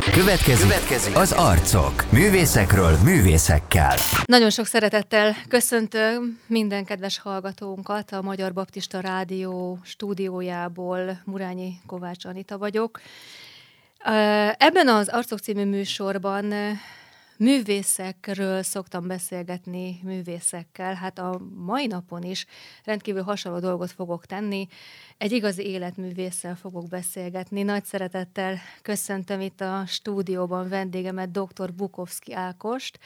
Következik, Következik az arcok. Művészekről művészekkel. Nagyon sok szeretettel köszöntök minden kedves hallgatónkat a Magyar Baptista Rádió stúdiójából. Murányi Kovács Anita vagyok. Ebben az Arcok című műsorban művészekről szoktam beszélgetni művészekkel, hát a mai napon is rendkívül hasonló dolgot fogok tenni. Egy igazi életművésszel fogok beszélgetni. Nagy szeretettel köszöntöm itt a stúdióban vendégemet, dr. Bukowski Ákost.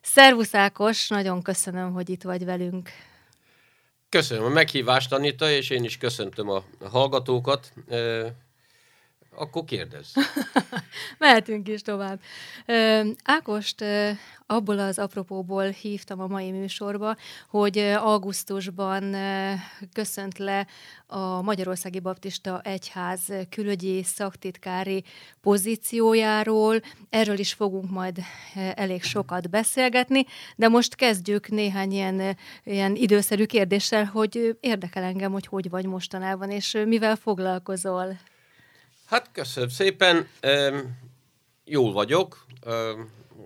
Szervusz Ákos, nagyon köszönöm, hogy itt vagy velünk. Köszönöm a meghívást, Anita, és én is köszöntöm a hallgatókat. Akkor kérdezz. Mehetünk is tovább. Ákost abból az apropóból hívtam a mai műsorba, hogy augusztusban köszönt le a Magyarországi Baptista Egyház külügyi szaktitkári pozíciójáról. Erről is fogunk majd elég sokat beszélgetni, de most kezdjük néhány ilyen, ilyen időszerű kérdéssel, hogy érdekel engem, hogy hogy vagy mostanában, és mivel foglalkozol. Hát köszönöm szépen, jól vagyok,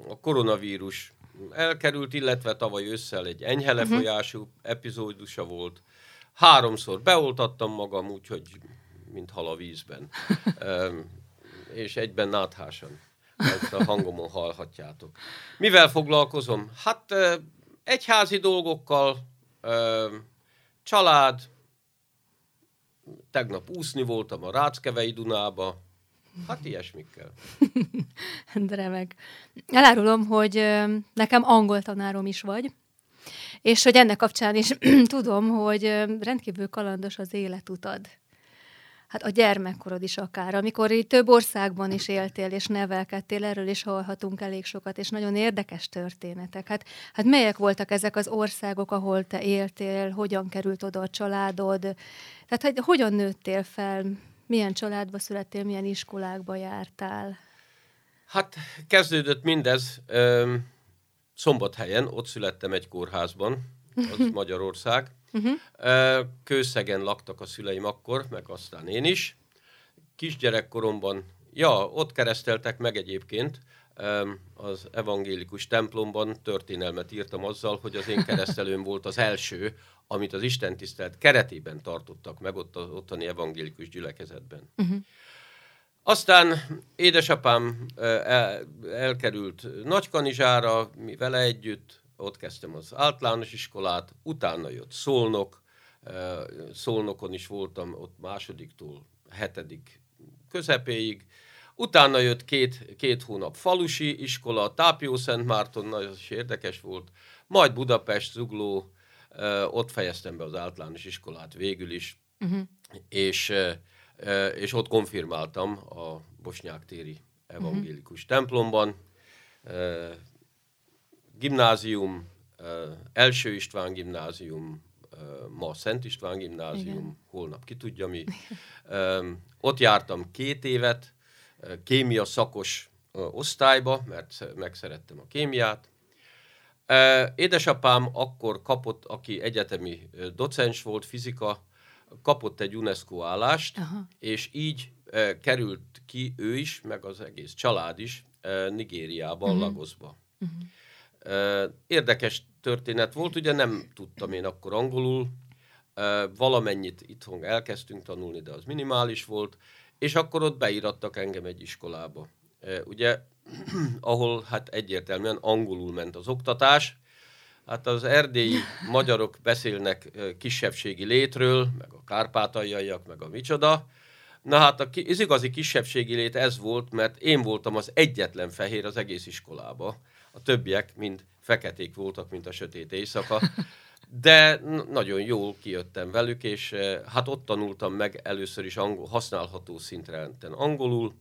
a koronavírus elkerült, illetve tavaly ősszel egy enyhe mhm. lefolyású uh-huh. epizódusa volt. Háromszor beoltattam magam, úgyhogy mint hal a vízben. és egyben náthásan. Ezt a hangomon hallhatjátok. Mivel foglalkozom? Hát egyházi dolgokkal, család, tegnap úszni voltam a Ráckevei Dunába, hát ilyesmikkel. De remek. Elárulom, hogy nekem angol tanárom is vagy, és hogy ennek kapcsán is tudom, hogy rendkívül kalandos az életutad hát a gyermekkorod is akár, amikor így több országban is éltél és nevelkedtél, erről is hallhatunk elég sokat, és nagyon érdekes történetek. Hát, hát melyek voltak ezek az országok, ahol te éltél, hogyan került oda a családod, tehát hogy hogyan nőttél fel, milyen családba születtél, milyen iskolákba jártál? Hát kezdődött mindez öm, Szombathelyen, ott születtem egy kórházban, az Magyarország, Uh-huh. Kőszegen laktak a szüleim akkor, meg aztán én is. Kisgyerekkoromban, ja, ott kereszteltek meg egyébként, az evangélikus templomban történelmet írtam azzal, hogy az én keresztelőm volt az első, amit az Isten tisztelt keretében tartottak meg ott az ottani evangélikus gyülekezetben. Uh-huh. Aztán édesapám el, elkerült Nagykanizsára, mi vele együtt, ott kezdtem az általános iskolát, utána jött Szolnok, Szolnokon is voltam ott másodiktól hetedik közepéig, utána jött két, két hónap falusi iskola, Tápió Szent Márton, nagyon is érdekes volt, majd Budapest, Zugló, ott fejeztem be az általános iskolát végül is, uh-huh. és, és ott konfirmáltam a Bosnyák téri evangélikus uh-huh. templomban, gimnázium, első István gimnázium, ma Szent István gimnázium, Igen. holnap ki tudja mi. Ott jártam két évet, kémia szakos osztályba, mert megszerettem a kémiát. Édesapám akkor kapott, aki egyetemi docens volt, fizika, kapott egy UNESCO állást, Aha. és így került ki ő is, meg az egész család is Nigériában, uh-huh. Lagosba. Uh-huh. Érdekes történet volt, ugye nem tudtam én akkor angolul, valamennyit itthon elkezdtünk tanulni, de az minimális volt, és akkor ott beírattak engem egy iskolába. Ugye, ahol hát egyértelműen angolul ment az oktatás, Hát az erdélyi magyarok beszélnek kisebbségi létről, meg a kárpátaljaiak, meg a micsoda. Na hát az igazi kisebbségi lét ez volt, mert én voltam az egyetlen fehér az egész iskolába a többiek mind feketék voltak, mint a sötét éjszaka, de nagyon jól kijöttem velük, és eh, hát ott tanultam meg először is angol, használható szintre angolul,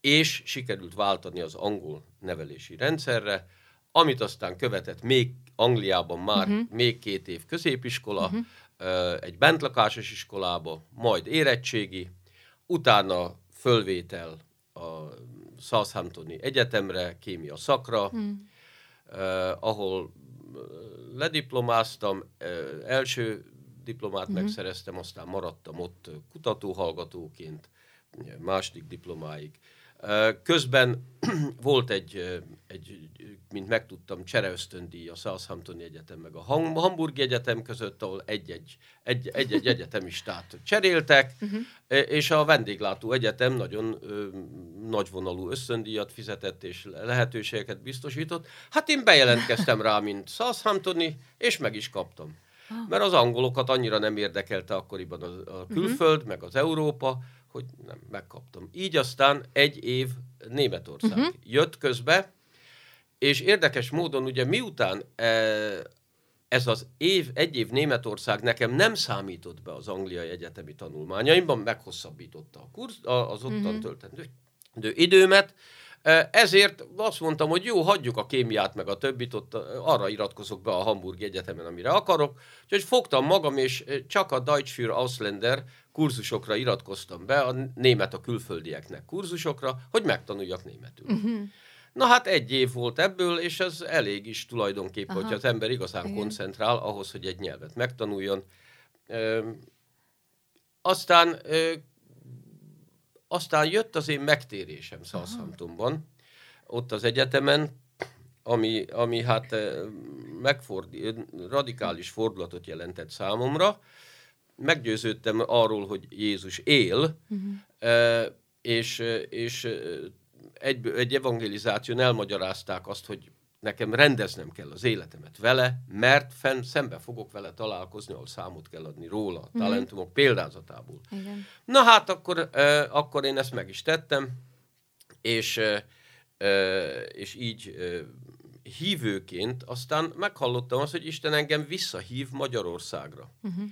és sikerült váltani az angol nevelési rendszerre, amit aztán követett még Angliában már uh-huh. még két év középiskola, uh-huh. egy bentlakásos iskolába, majd érettségi, utána fölvétel a Southamptoni Egyetemre, kémia szakra, uh-huh eh, ahol eh, lediplomáztam, eh, első diplomát uh-huh. megszereztem, aztán maradtam ott kutatóhallgatóként, második diplomáig. Közben volt egy, egy mint megtudtam, csereösztöndíj a Southampton Egyetem meg a Hamburg Egyetem között, ahol egy-egy, egy-egy egyetemistát cseréltek, uh-huh. és a vendéglátó egyetem nagyon ö, nagyvonalú ösztöndíjat fizetett és lehetőségeket biztosított. Hát én bejelentkeztem rá, mint Southamptoni, és meg is kaptam. Ah. Mert az angolokat annyira nem érdekelte akkoriban a, a külföld, uh-huh. meg az Európa, hogy nem, megkaptam. Így aztán egy év Németország uh-huh. jött közbe, és érdekes módon ugye miután e, ez az év, egy év Németország nekem nem számított be az angliai egyetemi tanulmányaimban, meghosszabbította a kurz, az ottan uh-huh. töltendő időmet, ezért azt mondtam, hogy jó, hagyjuk a kémiát meg a többit, ott arra iratkozok be a Hamburgi Egyetemen, amire akarok. Úgyhogy fogtam magam, és csak a Deutsch für Ausländer kurzusokra iratkoztam be, a német a külföldieknek kurzusokra, hogy megtanuljak németül. Uh-huh. Na hát egy év volt ebből, és ez elég is tulajdonképpen, hogyha az ember igazán Igen. koncentrál ahhoz, hogy egy nyelvet megtanuljon. Ö, aztán, ö, aztán jött az én megtérésem Southamptonban, ott az egyetemen, ami, ami hát megfordi, radikális fordulatot jelentett számomra. Meggyőződtem arról, hogy Jézus él, uh-huh. és, és egy, egy evangelizáción elmagyarázták azt, hogy nekem rendeznem kell az életemet vele, mert fenn szembe fogok vele találkozni, ahol számot kell adni róla, a mhm. talentumok mm. példázatából. Igen. Na hát akkor, uh, akkor én ezt meg is tettem, és, uh, és így uh, hívőként aztán meghallottam azt, hogy Isten engem visszahív Magyarországra. Uh-huh.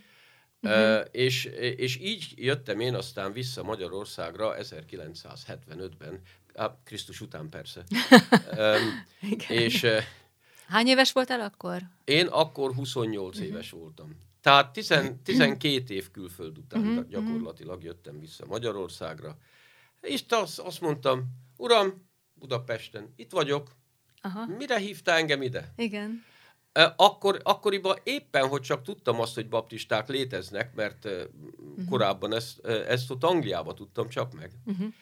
Uh, és, és így jöttem én aztán vissza Magyarországra 1975-ben Á, Krisztus után persze. um, és, Hány éves voltál akkor? Én akkor 28 uh-huh. éves voltam. Tehát 10, 12 év külföld után uh-huh. gyakorlatilag jöttem vissza Magyarországra. És azt, azt mondtam, uram, Budapesten, itt vagyok. Aha. Mire hívta engem ide? Igen. Akkor, akkoriban éppen, hogy csak tudtam azt, hogy baptisták léteznek, mert uh-huh. korábban ezt, ezt ott Angliába tudtam csak meg. Uh-huh.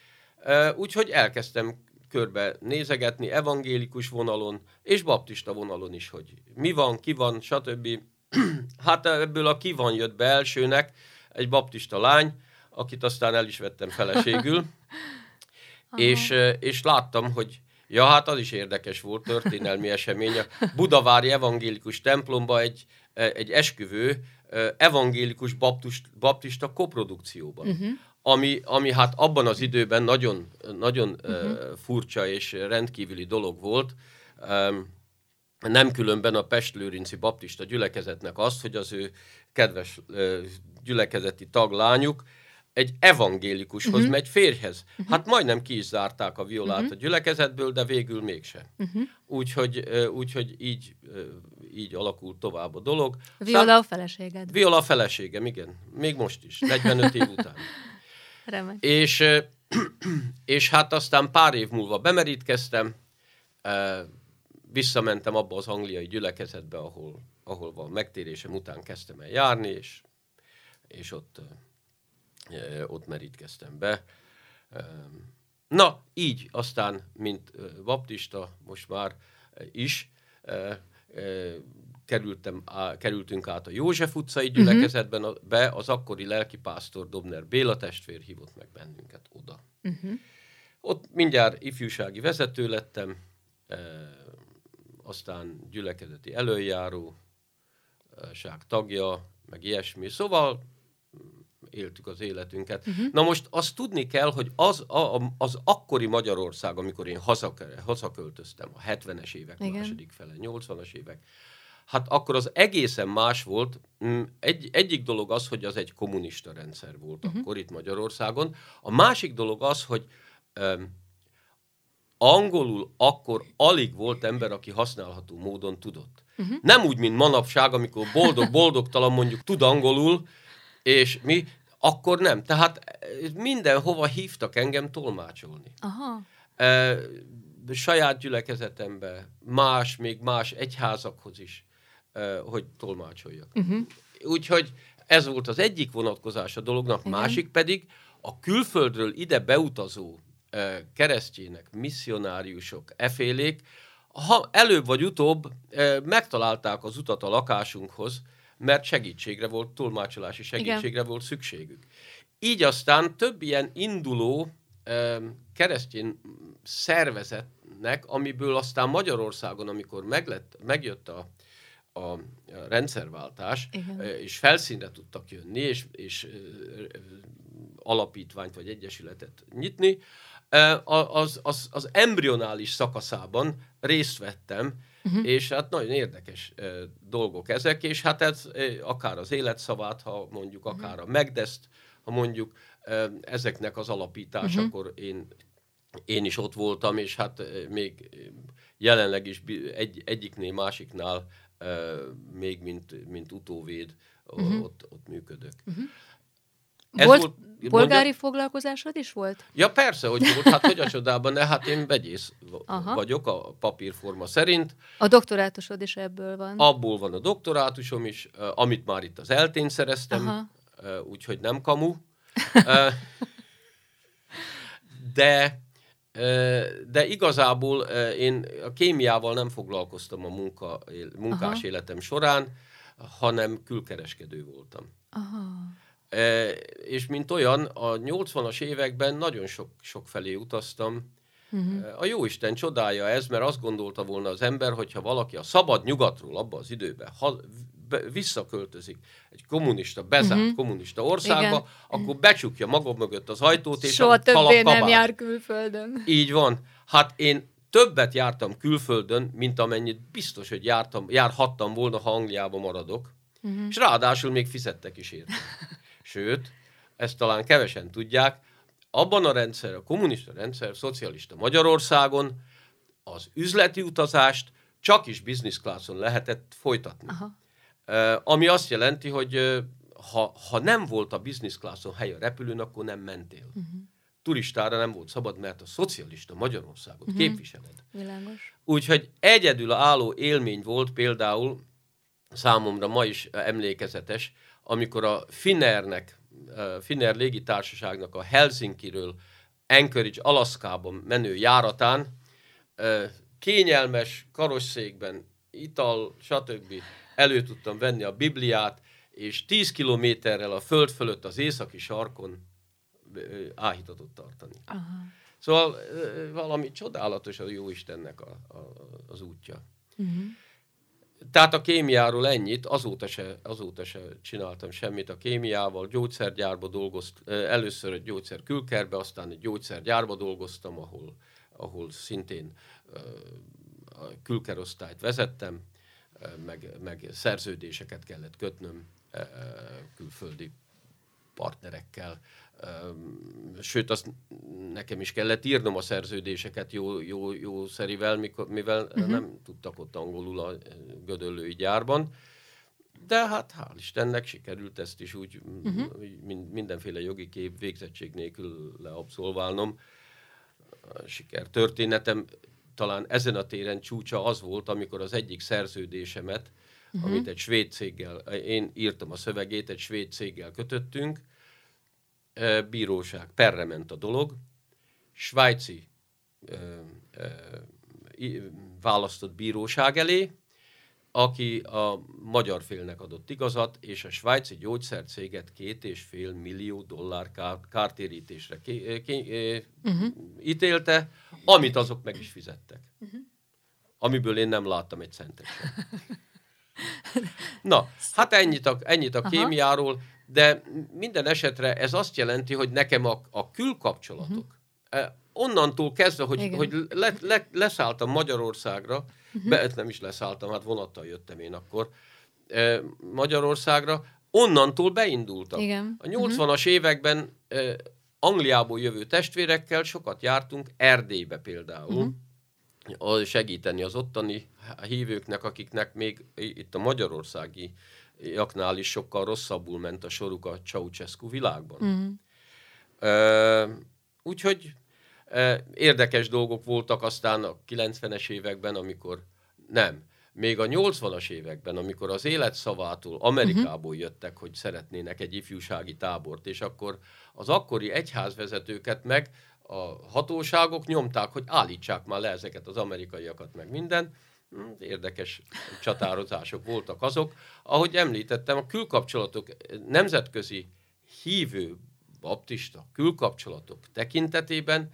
Úgyhogy elkezdtem körbe nézegetni evangélikus vonalon és baptista vonalon is, hogy mi van, ki van, stb. hát ebből a ki van jött be elsőnek egy baptista lány, akit aztán el is vettem feleségül, és, és láttam, hogy ja, hát az is érdekes volt, történelmi esemény. A Budavári evangélikus templomba egy, egy esküvő evangélikus baptist, baptista koprodukcióban. Uh-huh ami, ami hát abban az időben nagyon, nagyon uh-huh. uh, furcsa és rendkívüli dolog volt. Nem különben a Pest-Lőrinci Baptista gyülekezetnek azt, hogy az ő kedves gyülekezeti taglányuk egy evangélikushoz uh-huh. megy férjhez. Uh-huh. Hát majdnem ki is zárták a violát uh-huh. a gyülekezetből, de végül mégse. Uh-huh. Úgyhogy, úgyhogy így, így alakult tovább a dolog. Viola Szám... a feleséged. Viola a feleségem, igen. Még most is, 45 év után. Remek. És, és hát aztán pár év múlva bemerítkeztem, visszamentem abba az angliai gyülekezetbe, ahol, ahol van megtérésem után kezdtem el járni, és, és ott, ott merítkeztem be. Na, így aztán, mint baptista most már is, kerültem, á, kerültünk át a József utcai mhm. gyülekezetben uh-huh. be, az akkori lelkipásztor Dobner Béla testvér hívott meg bennünket oda. Uh-huh. Ott mindjárt ifjúsági vezető lettem, e, aztán gyülekezeti előjáró, ság tagja, meg ilyesmi. Szóval éltük az életünket. Uh-huh. Na most azt tudni kell, hogy az, a, az akkori Magyarország, amikor én hazaköltöztem, a 70-es évek Igen. második fele, 80-as évek, hát akkor az egészen más volt. Mm, egy, egyik dolog az, hogy az egy kommunista rendszer volt uh-huh. akkor itt Magyarországon. A másik dolog az, hogy um, angolul akkor alig volt ember, aki használható módon tudott. Uh-huh. Nem úgy, mint manapság, amikor boldog-boldogtalan mondjuk tud angolul, és mi, akkor nem. Tehát eh, mindenhova hívtak engem tolmácsolni. Aha. E, saját gyülekezetembe, más, még más egyházakhoz is hogy tolmácsoljak. Uh-huh. Úgyhogy ez volt az egyik vonatkozás a dolognak, Igen. másik pedig a külföldről ide beutazó keresztjének, misszionáriusok, efélék, ha előbb vagy utóbb megtalálták az utat a lakásunkhoz, mert segítségre volt, tolmácsolási segítségre Igen. volt szükségük. Így aztán több ilyen induló keresztény szervezetnek, amiből aztán Magyarországon, amikor meglett, megjött a, a rendszerváltás, Igen. és felszínre tudtak jönni, és, és alapítványt vagy egyesületet nyitni, az, az, az embrionális szakaszában részt vettem, uh-huh. és hát nagyon érdekes dolgok ezek, és hát ez akár az életszavát, ha mondjuk, uh-huh. akár a megdeszt, ha mondjuk ezeknek az alapításakor uh-huh. én, én is ott voltam, és hát még jelenleg is egy, egyiknél, másiknál még mint, mint utóvéd uh-huh. ott, ott működök. Uh-huh. Ez volt, volt polgári mondja? foglalkozásod is volt? Ja, persze, hogy volt. Hát hogy a csodában, ne, hát én vegyész Aha. vagyok a papírforma szerint. A doktorátusod is ebből van? Abból van a doktorátusom is, amit már itt az eltén szereztem, Aha. úgyhogy nem kamu. De de igazából én a kémiával nem foglalkoztam a munka, munkás Aha. életem során, hanem külkereskedő voltam. Aha. E, és mint olyan, a 80-as években nagyon sok, sok felé utaztam. Uh-huh. A Jóisten csodája ez, mert azt gondolta volna az ember, hogyha valaki a szabad nyugatról abban az időben ha, be, visszaköltözik egy kommunista, bezárt uh-huh. kommunista országba, Igen. akkor becsukja maga mögött az ajtót, és Soha többé nem jár külföldön. Így van. Hát én többet jártam külföldön, mint amennyit biztos, hogy jártam, járhattam volna, ha Angliába maradok. Uh-huh. És ráadásul még fizettek is érte. Sőt, ezt talán kevesen tudják, abban a rendszer, a kommunista rendszer, szocialista Magyarországon az üzleti utazást csak is business classon lehetett folytatni. Aha. Ami azt jelenti, hogy ha, ha nem volt a business classon hely a repülőn, akkor nem mentél. Uh-huh. Turistára nem volt szabad, mert a szocialista Magyarországot uh-huh. képviseled. Világos. Úgyhogy egyedül álló élmény volt például, számomra ma is emlékezetes, amikor a Finnairnek, Finnair légitársaságnak a Helsinkiről Anchorage, Alaszkában menő járatán kényelmes karosszékben, ital, stb. elő tudtam venni a Bibliát, és 10 kilométerrel a föld fölött az északi sarkon áhítatot tartani. Aha. Szóval valami csodálatos a Jóistennek a, a, az útja. Uh-huh. Tehát a kémiáról ennyit, azóta se, azóta se csináltam semmit a kémiával, gyógyszergyárba dolgoztam, először egy gyógyszer külkerbe, aztán egy gyógyszergyárba dolgoztam, ahol, ahol szintén a külkerosztályt vezettem, meg, meg szerződéseket kellett kötnöm külföldi partnerekkel, sőt, azt nekem is kellett írnom a szerződéseket jó, jó, jó szerivel, mikor, mivel uh-huh. nem tudtak ott angolul a gödöllői gyárban. De hát hál' Istennek sikerült ezt is úgy uh-huh. mindenféle jogi kép végzettség nélkül leabszolválnom. A sikertörténetem talán ezen a téren csúcsa az volt, amikor az egyik szerződésemet, uh-huh. amit egy svéd céggel, én írtam a szövegét, egy svéd céggel kötöttünk, bíróság, perre ment a dolog, svájci választott bíróság elé, aki a magyar félnek adott igazat, és a svájci gyógyszercéget két és fél millió dollár kártérítésre ké, ké, uh-huh. ítélte, amit azok meg is fizettek. Uh-huh. Amiből én nem láttam egy centet Na, hát ennyit a, ennyit a kémiáról de minden esetre ez azt jelenti, hogy nekem a, a külkapcsolatok, uh-huh. onnantól kezdve, hogy, hogy le, le, leszálltam Magyarországra, uh-huh. be, nem is leszálltam, hát vonattal jöttem én akkor eh, Magyarországra, onnantól beindultak. Igen. A 80-as uh-huh. években eh, Angliából jövő testvérekkel sokat jártunk, Erdélybe például, uh-huh. segíteni az ottani hívőknek, akiknek még itt a magyarországi jaknál is sokkal rosszabbul ment a soruk a Ceausescu világban. Mm. Uh, úgyhogy uh, érdekes dolgok voltak aztán a 90-es években, amikor nem, még a 80-as években, amikor az életszavától Amerikából uh-huh. jöttek, hogy szeretnének egy ifjúsági tábort, és akkor az akkori egyházvezetőket meg a hatóságok nyomták, hogy állítsák már le ezeket az amerikaiakat, meg minden. Hm, érdekes csatározások voltak azok. Ahogy említettem, a külkapcsolatok nemzetközi hívő baptista külkapcsolatok tekintetében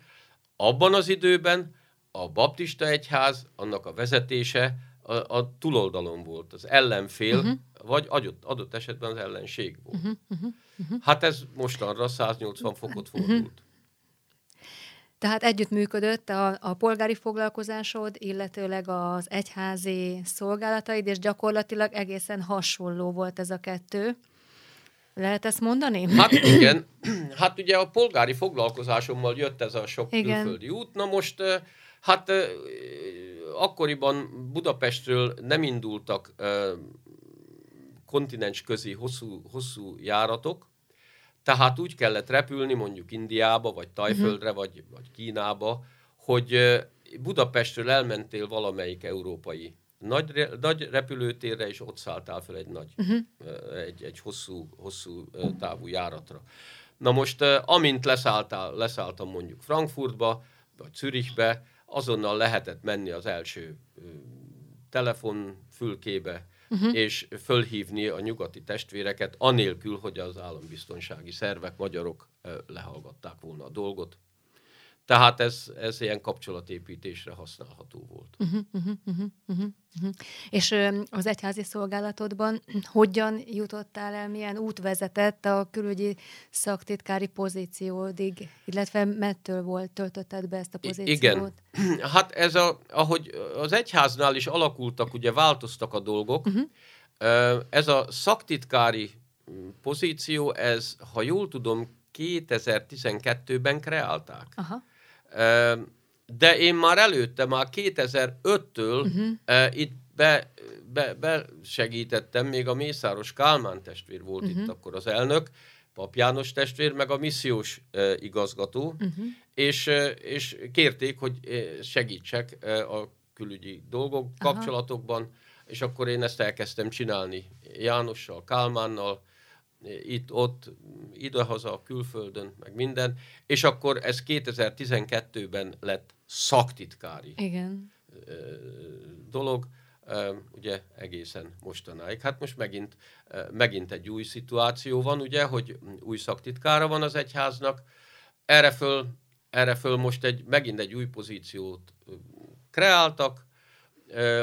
abban az időben a baptista egyház, annak a vezetése a, a túloldalon volt, az ellenfél, uh-huh. vagy adott, adott esetben az ellenség volt. Uh-huh. Uh-huh. Hát ez mostanra 180 fokot fordult. Uh-huh. Tehát együttműködött a, a polgári foglalkozásod, illetőleg az egyházi szolgálataid, és gyakorlatilag egészen hasonló volt ez a kettő. Lehet ezt mondani? Hát igen. Hát ugye a polgári foglalkozásommal jött ez a sok igen. külföldi út. Na most, hát akkoriban Budapestről nem indultak kontinens közi hosszú, hosszú járatok, tehát úgy kellett repülni mondjuk Indiába, vagy Tajföldre, uh-huh. vagy, vagy Kínába, hogy Budapestről elmentél valamelyik európai nagy, nagy repülőtérre, és ott szálltál fel egy nagy, uh-huh. egy, egy hosszú, hosszú távú járatra. Na most, amint leszálltál, leszálltam mondjuk Frankfurtba, vagy Zürichbe, azonnal lehetett menni az első telefonfülkébe, uh-huh. és fölhívni a nyugati testvéreket, anélkül, hogy az állambiztonsági szervek, magyarok lehallgatták volna a dolgot. Tehát ez, ez ilyen kapcsolatépítésre használható volt. Uh-huh, uh-huh, uh-huh, uh-huh. És az egyházi szolgálatodban hogyan jutottál el, milyen út vezetett a külügyi szaktitkári pozíciódig, illetve mettől volt, töltötted be ezt a pozíciót? Igen. Hát ez a, ahogy az egyháznál is alakultak, ugye változtak a dolgok, uh-huh. ez a szaktitkári pozíció, ez, ha jól tudom, 2012-ben kreálták. Aha de én már előtte, már 2005-től uh-huh. itt be, be, be segítettem, még a Mészáros Kálmán testvér volt uh-huh. itt akkor az elnök, Pap János testvér, meg a missziós uh, igazgató, uh-huh. és, uh, és kérték, hogy segítsek uh, a külügyi dolgok, Aha. kapcsolatokban, és akkor én ezt elkezdtem csinálni Jánossal, Kálmánnal, itt-ott, idehaza, külföldön, meg minden, és akkor ez 2012-ben lett szaktitkári Igen. dolog, ugye egészen mostanáig. Hát most megint, megint egy új szituáció van, ugye, hogy új szaktitkára van az egyháznak, erre föl, erre föl most egy, megint egy új pozíciót kreáltak,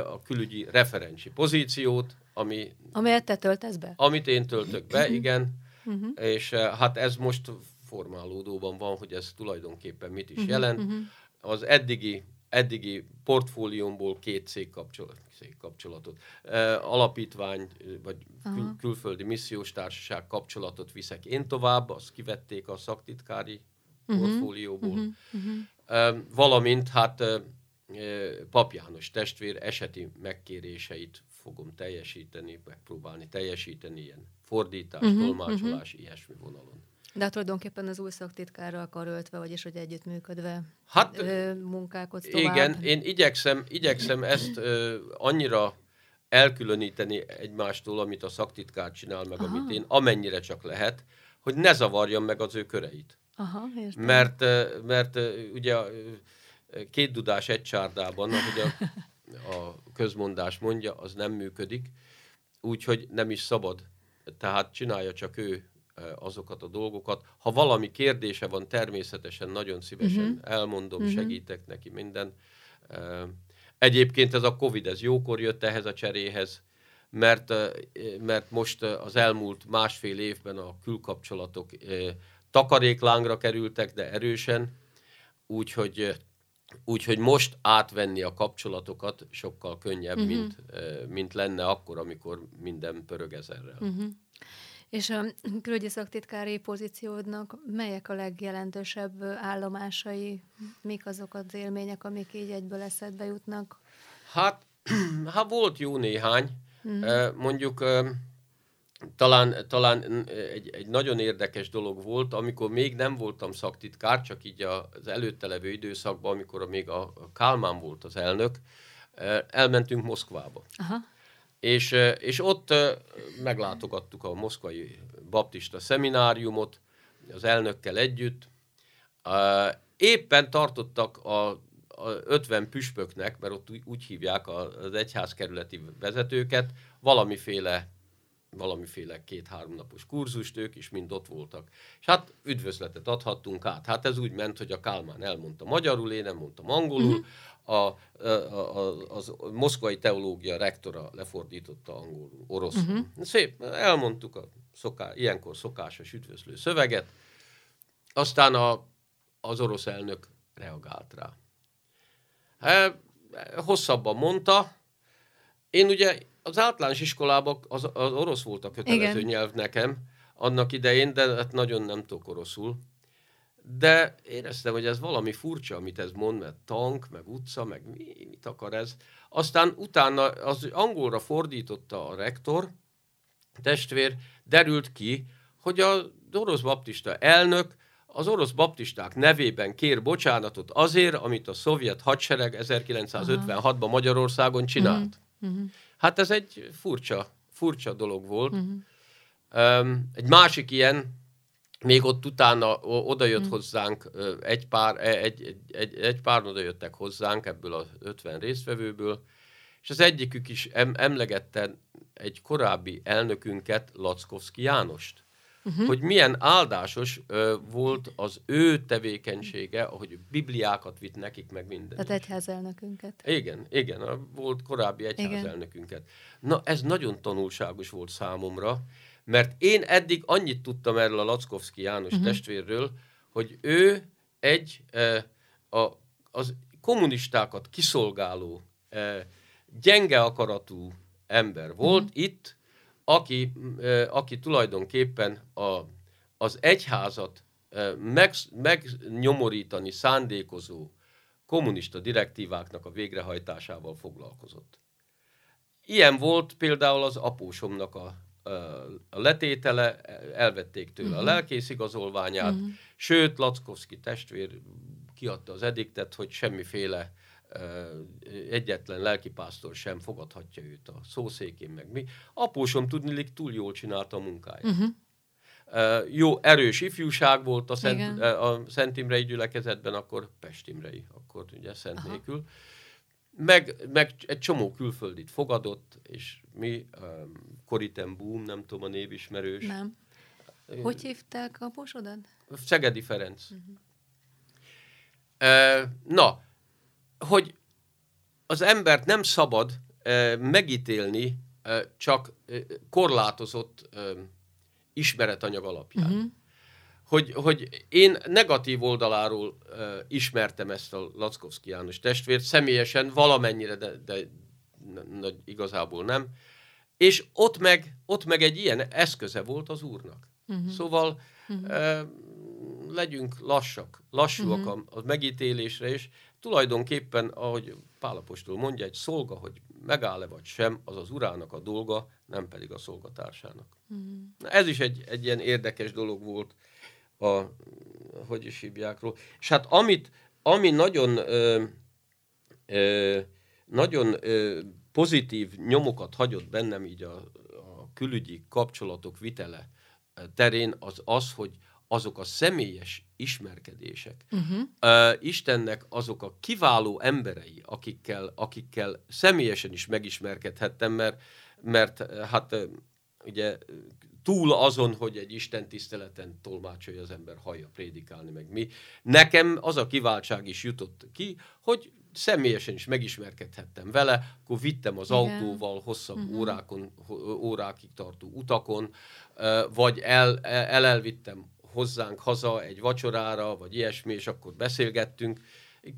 a külügyi referensi pozíciót, ami... Amelyet te töltesz be? Amit én töltök be, mhm. igen. Uh-huh. És hát ez most formálódóban van, hogy ez tulajdonképpen mit is uh-huh. jelent. Uh-huh. Az eddigi eddigi portfóliómból két cégkapcsolat, cégkapcsolatot, uh, alapítvány, vagy kül- külföldi missziós társaság kapcsolatot viszek én tovább, azt kivették a szaktitkári uh-huh. portfólióból, uh-huh. Uh-huh. Uh, valamint hát Pap János testvér eseti megkéréseit fogom teljesíteni, megpróbálni teljesíteni ilyen fordítás, uh-huh, tolmácsolás, uh-huh. ilyesmi vonalon. De tulajdonképpen az új szaktitkára karöltve, vagyis hogy együttműködve hát, ö, munkálkodsz tovább. Igen, én igyekszem, igyekszem ezt ö, annyira elkülöníteni egymástól, amit a szaktitkár csinál, meg Aha. amit én, amennyire csak lehet, hogy ne zavarjam meg az ő köreit. Aha, mert, mert ugye két dudás egy csárdában, ahogy a, a közmondás mondja, az nem működik, úgyhogy nem is szabad. Tehát csinálja csak ő azokat a dolgokat. Ha valami kérdése van, természetesen nagyon szívesen uh-huh. elmondom, uh-huh. segítek neki minden. Egyébként ez a Covid, ez jókor jött ehhez a cseréhez, mert, mert most az elmúlt másfél évben a külkapcsolatok takaréklángra kerültek, de erősen, úgyhogy Úgyhogy most átvenni a kapcsolatokat sokkal könnyebb, uh-huh. mint, mint lenne akkor, amikor minden pörög ezerrel. Uh-huh. És a külügyi szaktitkári pozíciódnak melyek a legjelentősebb állomásai? Mik azok az élmények, amik így egyből eszedbe jutnak? Hát, hát volt jó néhány. Uh-huh. Mondjuk talán, talán egy, egy nagyon érdekes dolog volt, amikor még nem voltam szaktitkár, csak így az előtte levő időszakban, amikor még a Kálmán volt az elnök, elmentünk Moszkvába. Aha. És, és ott meglátogattuk a moszkvai baptista szemináriumot az elnökkel együtt, éppen tartottak a, a 50 püspöknek, mert ott úgy, úgy hívják az egyházkerületi vezetőket, valamiféle valamiféle két-három napos kurzust, ők is mind ott voltak. És hát üdvözletet adhattunk át. Hát ez úgy ment, hogy a Kálmán elmondta magyarul, én nem mondtam angolul, uh-huh. a, a, a, az moszkvai teológia rektora lefordította angolul, oroszul. Uh-huh. Szép, elmondtuk a szoká, ilyenkor szokásos üdvözlő szöveget, aztán a, az orosz elnök reagált rá. Hosszabban mondta, én ugye az általános iskolában az, az orosz volt a kötelező Igen. nyelv nekem annak idején, de hát nagyon nem tudok oroszul. De éreztem, hogy ez valami furcsa, amit ez mond, mert tank, meg utca, meg mi, mit akar ez. Aztán utána az angolra fordította a rektor, testvér, derült ki, hogy az orosz baptista elnök az orosz baptisták nevében kér bocsánatot azért, amit a szovjet hadsereg 1956-ban Magyarországon csinált. Uh-huh. Uh-huh. Hát ez egy furcsa, furcsa dolog volt. Uh-huh. Um, egy másik ilyen, még ott utána oda jött uh-huh. hozzánk egy pár, e, egy, egy, egy, egy pár oda jöttek hozzánk ebből az 50 résztvevőből, és az egyikük is em, emlegette egy korábbi elnökünket, Lackowski Jánost uh-huh. hogy milyen áldásos ö, volt az ő tevékenysége, ahogy bibliákat vitt nekik, meg minden. Tehát egyházelnökünket. Igen, igen, a, volt korábbi egyházelnökünket. Na, ez nagyon tanulságos volt számomra, mert én eddig annyit tudtam erről a Lackowski János uh-huh. testvérről, hogy ő egy e, a, az kommunistákat kiszolgáló, e, gyenge akaratú ember volt uh-huh. itt, aki, aki tulajdonképpen a, az egyházat meg, megnyomorítani szándékozó kommunista direktíváknak a végrehajtásával foglalkozott. Ilyen volt például az apósomnak a, a letétele, elvették tőle uh-huh. a mhm. lelkészigazolványát, uh-huh. sőt, Lackowski testvér kiadta az ediktet, hogy semmiféle egyetlen lelkipásztor sem fogadhatja őt a szószékén, meg mi. Apósom tudnilik túl jól csinálta a munkáját. Uh-huh. Uh, jó, erős ifjúság volt a Szent, a Szent Imrei gyülekezetben, akkor Pest Imrei, akkor ugye Szent Aha. nélkül. Meg, meg egy csomó külföldit fogadott, és mi, um, Boom, nem tudom, a név ismerős. Nem. Hogy hívták a posodat? Szegedi Ferenc. Uh-huh. Uh, na, hogy az embert nem szabad megítélni csak korlátozott ismeretanyag alapján. Uh-huh. Hogy, hogy én negatív oldaláról ismertem ezt a Lackowski János testvért, személyesen valamennyire, de, de de igazából nem. És ott meg, ott meg egy ilyen eszköze volt az úrnak. Uh-huh. Szóval uh-huh. Legyünk lassak, lassúak uh-huh. a, a megítélésre, és tulajdonképpen, ahogy Pálapostól mondja, egy szolga, hogy megáll-e vagy sem, az az urának a dolga, nem pedig a szolgatársának. Mm. Ez is egy, egy ilyen érdekes dolog volt a, hogy is hívják róla. És hát amit, ami nagyon ö, ö, nagyon ö, pozitív nyomokat hagyott bennem így a, a külügyi kapcsolatok vitele terén, az az, hogy azok a személyes ismerkedések. Uh-huh. Uh, Istennek azok a kiváló emberei, akikkel, akikkel személyesen is megismerkedhettem, mert, mert hát ugye túl azon, hogy egy Isten tiszteleten tolmácsolja az ember hallja prédikálni, meg mi. Nekem az a kiváltság is jutott ki, hogy személyesen is megismerkedhettem vele, akkor vittem az Igen. autóval hosszabb uh-huh. órákon, órákig tartó utakon, vagy el, el elvittem hozzánk haza egy vacsorára, vagy ilyesmi, és akkor beszélgettünk.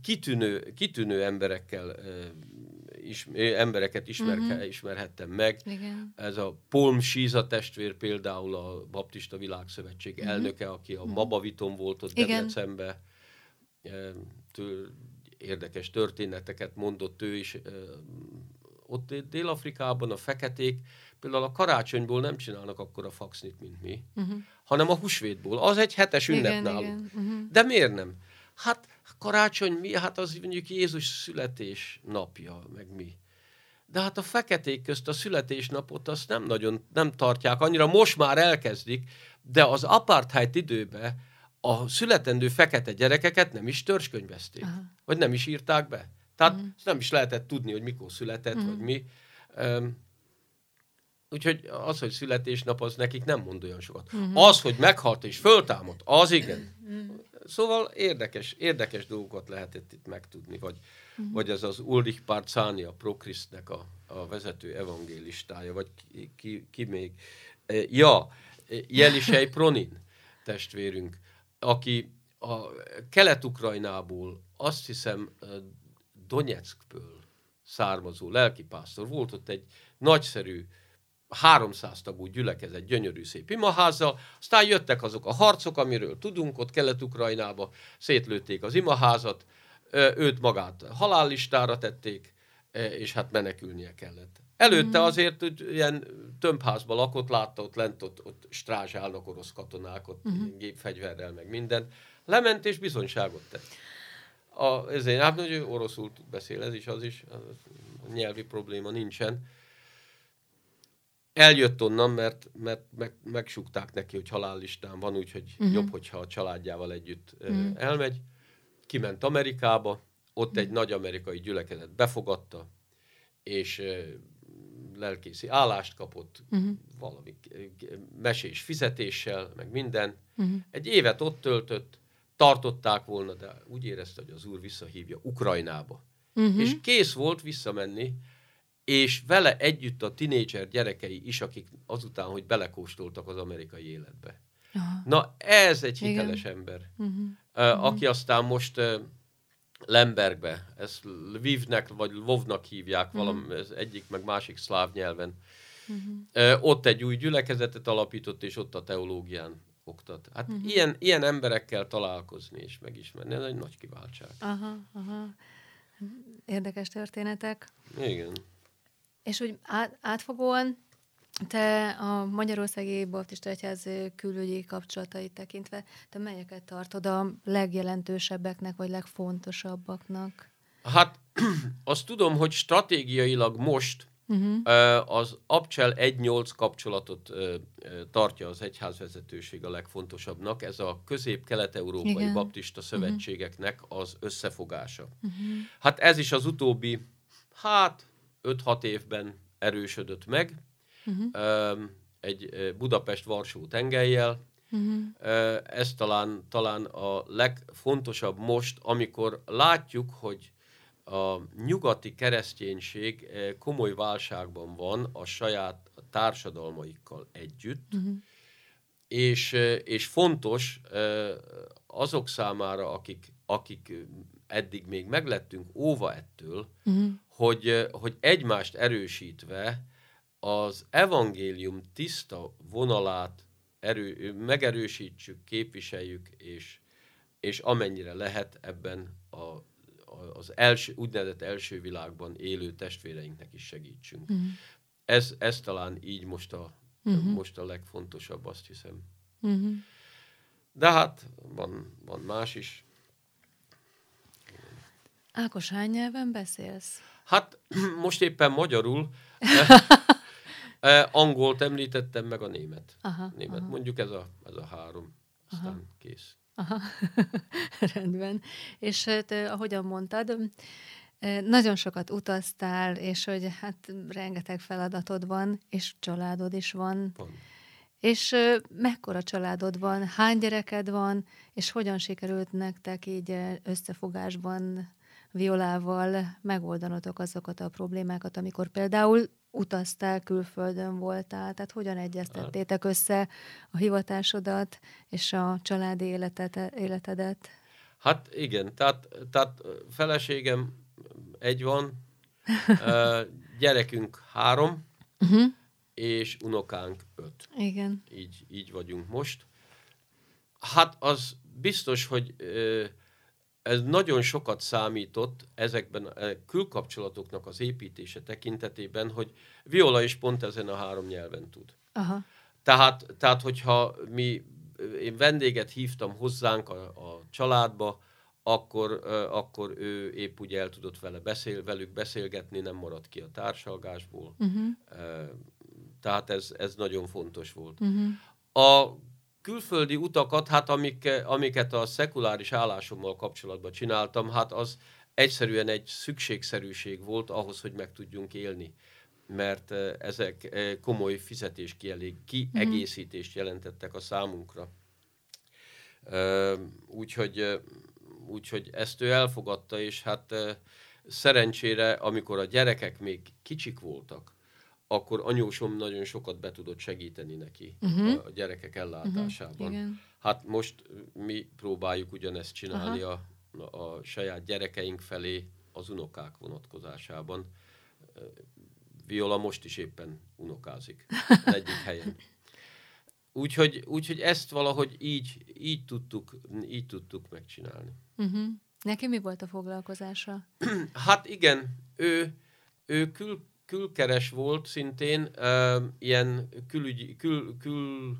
Kitűnő, kitűnő emberekkel is, embereket ismerke, uh-huh. ismerhettem meg. Igen. Ez a Polm Síza testvér például a Baptista Világszövetség uh-huh. elnöke, aki a uh-huh. Mabaviton volt ott Debrecenbe. Érdekes történeteket mondott ő is. Ott Dél-Afrikában a feketék például a karácsonyból nem csinálnak akkor a faxnit, mint mi, uh-huh. hanem a húsvétból. Az egy hetes ünnep igen, nálunk. Igen. Uh-huh. De miért nem? Hát karácsony mi? Hát az mondjuk Jézus születés napja, meg mi. De hát a feketék közt a születésnapot azt nem nagyon nem tartják annyira. Most már elkezdik, de az apartheid időben a születendő fekete gyerekeket nem is törzskönyvezték, Aha. vagy nem is írták be. Tehát uh-huh. nem is lehetett tudni, hogy mikor született, uh-huh. vagy mi. Um, úgyhogy az, hogy születésnap, az nekik nem mond olyan sokat. Uh-huh. Az, hogy meghalt és föltámadt, az igen. Uh-huh. Szóval érdekes, érdekes dolgokat lehetett itt megtudni, vagy, uh-huh. vagy ez az Ulrich Parzani, a Prokrisztnek a, a vezető evangélistája, vagy ki, ki, ki még. Ja, Jelisej Pronin testvérünk, aki a Kelet-Ukrajnából, azt hiszem Donetskből származó lelkipásztor. Volt ott egy nagyszerű 300 tagú gyülekezet, gyönyörű szép imaházzal, aztán jöttek azok a harcok, amiről tudunk, ott Kelet-Ukrajnába szétlőtték az imaházat, őt magát halállistára tették, és hát menekülnie kellett. Előtte mm. azért hogy ilyen tömbházban lakott, látta ott lent, ott, ott strázsálnak orosz katonák, ott mm. gépfegyverrel, meg minden. Lement és bizonyságot tett. A, ezért, hát, hogy ő oroszul beszél, ez is, az is, nyelvi probléma nincsen. Eljött onnan, mert, mert meg, megsukták neki, hogy halállistán van, úgyhogy uh-huh. jobb, hogyha a családjával együtt uh-huh. elmegy. Kiment Amerikába, ott uh-huh. egy nagy amerikai gyülekezet befogadta, és lelkészi állást kapott, uh-huh. valami mesés fizetéssel, meg minden. Uh-huh. Egy évet ott töltött, tartották volna, de úgy érezte, hogy az úr visszahívja Ukrajnába. Uh-huh. És kész volt visszamenni, és vele együtt a tinédzser gyerekei is, akik azután, hogy belekóstoltak az amerikai életbe. Aha. Na, ez egy hiteles Igen. ember, uh-huh. Uh, aki aztán most uh, Lembergbe, ezt Lvivnek vagy Lvovnak hívják, uh-huh. valami, ez egyik meg másik szláv nyelven. Uh-huh. Uh, ott egy új gyülekezetet alapított, és ott a teológián oktat. Hát uh-huh. ilyen, ilyen emberekkel találkozni és megismerni, ez egy nagy kiváltság. Aha, aha. Érdekes történetek. Igen. És úgy át, átfogóan te a Magyarországi Baptista Egyház külügyi kapcsolatait tekintve, te melyeket tartod a legjelentősebbeknek, vagy legfontosabbaknak? Hát azt tudom, hogy stratégiailag most uh-huh. az Abcsel 1.8 kapcsolatot tartja az egyházvezetőség a legfontosabbnak. Ez a közép-kelet-európai Igen. baptista mhm. szövetségeknek az összefogása. Uh-huh. Hát ez is az utóbbi, hát 5-6 évben erősödött meg. Uh-huh. Egy Budapest-Varsó tengelyjel. Uh-huh. Ez talán, talán a legfontosabb most, amikor látjuk, hogy a nyugati kereszténység komoly válságban van a saját társadalmaikkal együtt, uh-huh. és, és fontos azok számára, akik, akik eddig még meglettünk óva ettől, uh-huh. Hogy, hogy egymást erősítve az evangélium tiszta vonalát erő, megerősítsük, képviseljük, és, és amennyire lehet ebben a, az első, úgynevezett első világban élő testvéreinknek is segítsünk. Uh-huh. Ez, ez talán így most a, uh-huh. most a legfontosabb, azt hiszem. Uh-huh. De hát van, van más is. Ákos, hány nyelven beszélsz? Hát most éppen magyarul. Angolt említettem, meg a német. Aha, német. Aha. Mondjuk ez a, ez a három. Aztán aha. kész. Aha. Rendben. És hát, ahogyan mondtad, nagyon sokat utaztál, és hogy hát rengeteg feladatod van, és családod is van. van. És mekkora családod van, hány gyereked van, és hogyan sikerült nektek így összefogásban Violával megoldanotok azokat a problémákat, amikor például utaztál, külföldön voltál, tehát hogyan egyeztettétek össze a hivatásodat és a családi életet, életedet? Hát igen, tehát, tehát feleségem egy van, gyerekünk három, uh-huh. és unokánk öt. Igen. Így, így vagyunk most. Hát az biztos, hogy ez nagyon sokat számított ezekben a külkapcsolatoknak az építése tekintetében, hogy Viola is pont ezen a három nyelven tud. Aha. Tehát, tehát, hogyha mi, én vendéget hívtam hozzánk a, a családba, akkor, akkor ő épp úgy el tudott vele beszél, velük beszélgetni, nem maradt ki a társalgásból. Uh-huh. Tehát ez, ez nagyon fontos volt. Uh-huh. A külföldi utakat, hát amik, amiket a szekuláris állásommal kapcsolatban csináltam, hát az egyszerűen egy szükségszerűség volt ahhoz, hogy meg tudjunk élni mert ezek komoly fizetés kiegészítést jelentettek a számunkra. Úgyhogy, úgyhogy ezt ő elfogadta, és hát szerencsére, amikor a gyerekek még kicsik voltak, akkor anyósom nagyon sokat be tudott segíteni neki uh-huh. a gyerekek ellátásában. Uh-huh. Hát most mi próbáljuk ugyanezt csinálni a, a saját gyerekeink felé az unokák vonatkozásában. Viola most is éppen unokázik egyik helyen. Úgyhogy, úgyhogy ezt valahogy így, így, tudtuk, így tudtuk megcsinálni. Uh-huh. Neki mi volt a foglalkozása? hát igen, ő, ő kül, külkeres volt szintén, uh, ilyen külügy, kül, kül,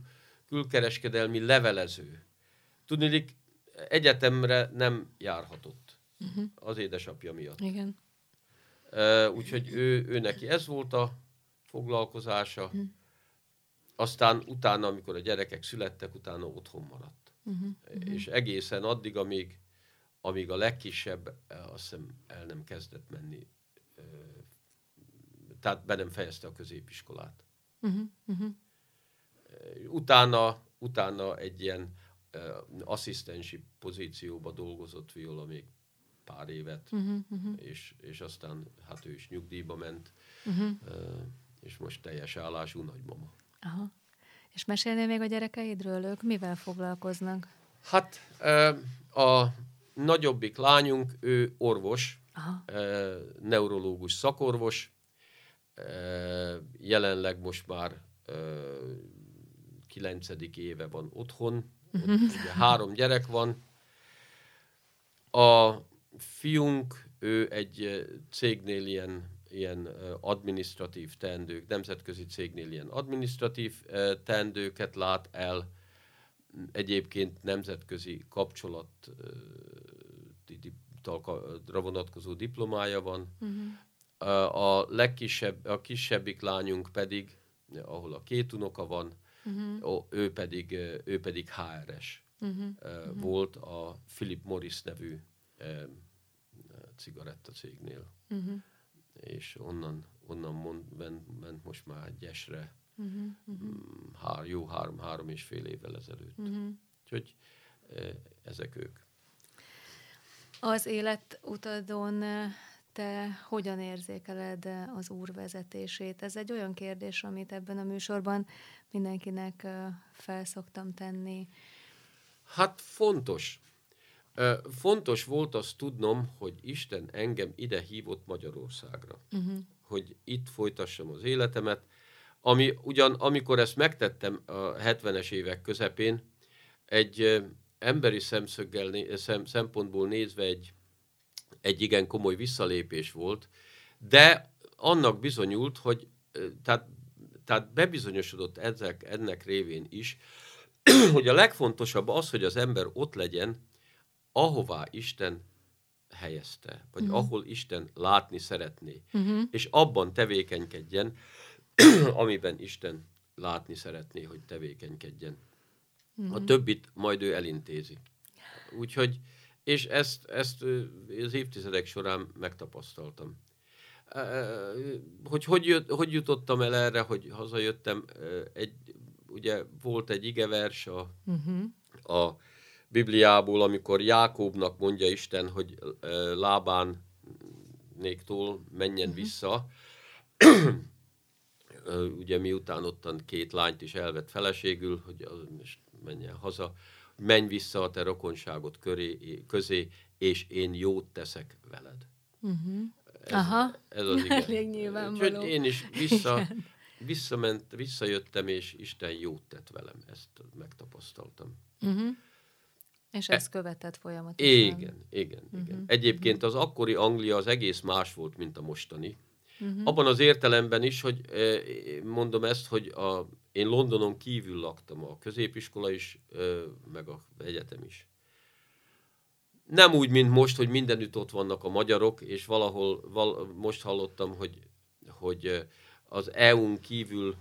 külkereskedelmi levelező. Tudni, egyetemre nem járhatott uh-huh. az édesapja miatt. Igen. Uh, úgyhogy ő, ő neki ez volt a foglalkozása. Uh-huh. Aztán utána, amikor a gyerekek születtek, utána otthon maradt. Uh-huh. És egészen addig, amíg, amíg a legkisebb, azt hiszem, el nem kezdett menni tehát be nem fejezte a középiskolát. Uh-huh, uh-huh. Utána, utána egy ilyen uh, asszisztensi pozícióba dolgozott Viola még pár évet, uh-huh, uh-huh. És, és aztán hát ő is nyugdíjba ment, uh-huh. uh, és most teljes állású nagymama. Aha. És mesélnél még a gyerekeidről? Ők mivel foglalkoznak? Hát uh, a nagyobbik lányunk, ő orvos, Aha. Neurológus szakorvos, jelenleg most már kilencedik éve van otthon, uh-huh. ugye három gyerek van. A fiunk, ő egy cégnél ilyen, ilyen administratív teendők, nemzetközi cégnél ilyen administratív teendőket lát el, egyébként nemzetközi kapcsolat vonatkozó diplomája van. Uh-huh a legkisebb, a kisebbik lányunk pedig, ahol a két unoka van, uh-huh. ő, pedig, ő pedig HRS uh-huh. uh-huh. volt a Philip Morris nevű cigarettacégnél. Uh-huh. És onnan, onnan mond, ment, ment most már egy esre uh-huh. uh-huh. Hár, jó három, három és fél évvel ezelőtt. Uh-huh. Úgyhogy ezek ők. Az életutadon te hogyan érzékeled az úr vezetését? Ez egy olyan kérdés, amit ebben a műsorban mindenkinek felszoktam tenni. Hát fontos. Fontos volt azt tudnom, hogy Isten engem ide hívott Magyarországra. Uh-huh. Hogy itt folytassam az életemet. Ami ugyan, amikor ezt megtettem a 70-es évek közepén, egy emberi szemszöggel, szem, szempontból nézve egy egy igen komoly visszalépés volt, de annak bizonyult, hogy tehát, tehát bebizonyosodott ezek, ennek révén is, hogy a legfontosabb az, hogy az ember ott legyen, ahová Isten helyezte, vagy uh-huh. ahol Isten látni szeretné, uh-huh. és abban tevékenykedjen, amiben Isten látni szeretné, hogy tevékenykedjen. Uh-huh. A többit majd ő elintézi. Úgyhogy és ezt, ezt az évtizedek során megtapasztaltam. Hogy hogy, jött, hogy jutottam el erre, hogy hazajöttem, egy, ugye volt egy igevers a, uh-huh. a Bibliából, amikor Jákóbnak mondja Isten, hogy lábán néktól menjen uh-huh. vissza, ugye miután ottan két lányt is elvett feleségül, hogy most menjen haza, menj vissza a te rokonságot köré, közé, és én jót teszek veled. Uh-huh. Ez, Aha. ez az igen. Elég nyilvánvaló. Úgyhogy én is vissza, visszament, visszajöttem, és Isten jót tett velem. Ezt megtapasztaltam. Uh-huh. És ezt e- követett folyamatosan. Igen, igen, uh-huh. igen. Egyébként az akkori Anglia az egész más volt, mint a mostani. Uh-huh. Abban az értelemben is, hogy mondom ezt, hogy a, én Londonon kívül laktam, a középiskola is, meg a egyetem is. Nem úgy, mint most, hogy mindenütt ott vannak a magyarok, és valahol val, most hallottam, hogy, hogy az EU-n kívül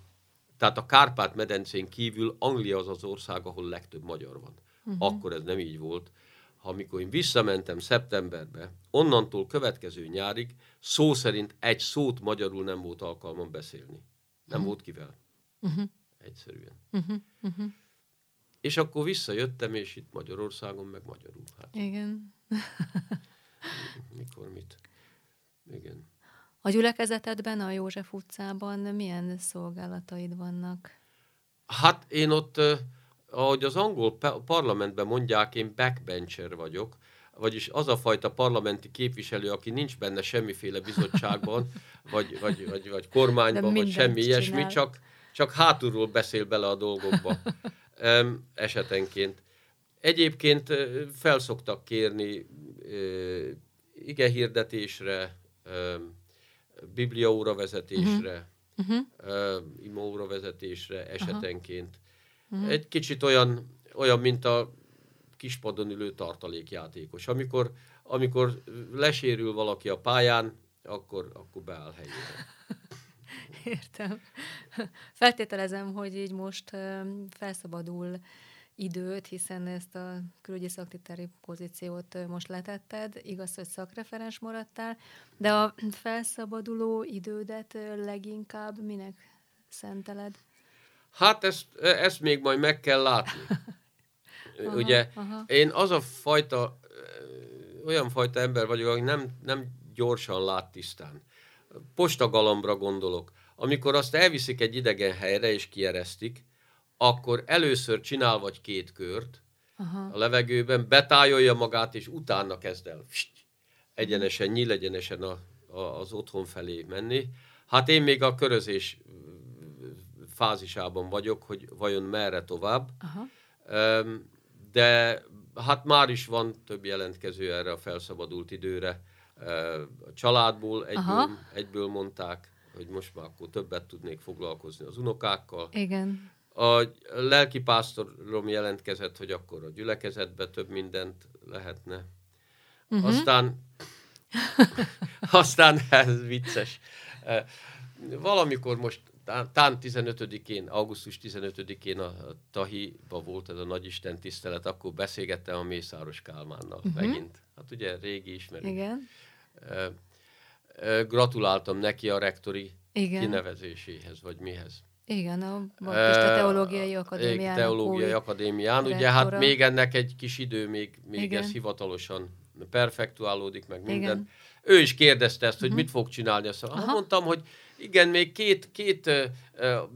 Tehát a Kárpát-medencén kívül Anglia az az ország, ahol legtöbb magyar van. Uh-huh. Akkor ez nem így volt. Amikor én visszamentem szeptemberbe, onnantól következő nyárig szó szerint egy szót magyarul nem volt alkalmam beszélni. Nem uh-huh. volt kivel. Uh-huh. Egyszerűen. Uh-huh. Uh-huh. És akkor visszajöttem, és itt Magyarországon meg magyarul. Hát. Igen. Mikor mit? Igen. A gyülekezetedben, a József utcában milyen szolgálataid vannak? Hát én ott, ahogy az angol parlamentben mondják, én backbencher vagyok, vagyis az a fajta parlamenti képviselő, aki nincs benne semmiféle bizottságban, vagy, vagy, vagy, vagy kormányban, vagy semmi ilyesmi, csak, csak hátulról beszél bele a dolgokba esetenként. Egyébként felszoktak kérni ige hirdetésre, biblia vezetésre, uh-huh. uh, ima vezetésre esetenként. Uh-huh. Egy kicsit olyan, olyan, mint a kispadon ülő tartalékjátékos. Amikor, amikor lesérül valaki a pályán, akkor, akkor beáll helyére. Értem. Feltételezem, hogy így most felszabadul időt, hiszen ezt a külügyi szaktitári pozíciót most letetted, igaz, hogy szakreferens maradtál, de a felszabaduló idődet leginkább minek szenteled? Hát ezt, ezt még majd meg kell látni. aha, Ugye aha. én az a fajta, olyan fajta ember vagyok, aki nem, nem gyorsan lát tisztán. Postagalambra gondolok. Amikor azt elviszik egy idegen helyre és kieresztik, akkor először csinál vagy két kört Aha. a levegőben, betájolja magát, és utána kezd el egyenesen, nyíl egyenesen a, a, az otthon felé menni. Hát én még a körözés fázisában vagyok, hogy vajon merre tovább. Aha. De hát már is van több jelentkező erre a felszabadult időre. A családból egyből, egyből mondták, hogy most már akkor többet tudnék foglalkozni az unokákkal. Igen. A lelkipásztorom jelentkezett, hogy akkor a gyülekezetbe több mindent lehetne. Uh-huh. Aztán, aztán ez vicces. Valamikor most tán 15-én, augusztus 15-én a Tahiba volt ez a nagyisten tisztelet, akkor beszélgettem a Mészáros Kálmánnal uh-huh. megint. Hát ugye régi ismerő. Igen. Gratuláltam neki a rektori Igen. kinevezéséhez, vagy mihez. Igen, a Baptista Teológiai Akadémián. Teológiai Akadémián. Ugye hát még ennek egy kis idő, még, még Igen. ez hivatalosan perfektuálódik, meg minden. Igen. Ő is kérdezte ezt, hogy uh-huh. mit fog csinálni. Azt Aha. mondtam, hogy igen, még két, két uh,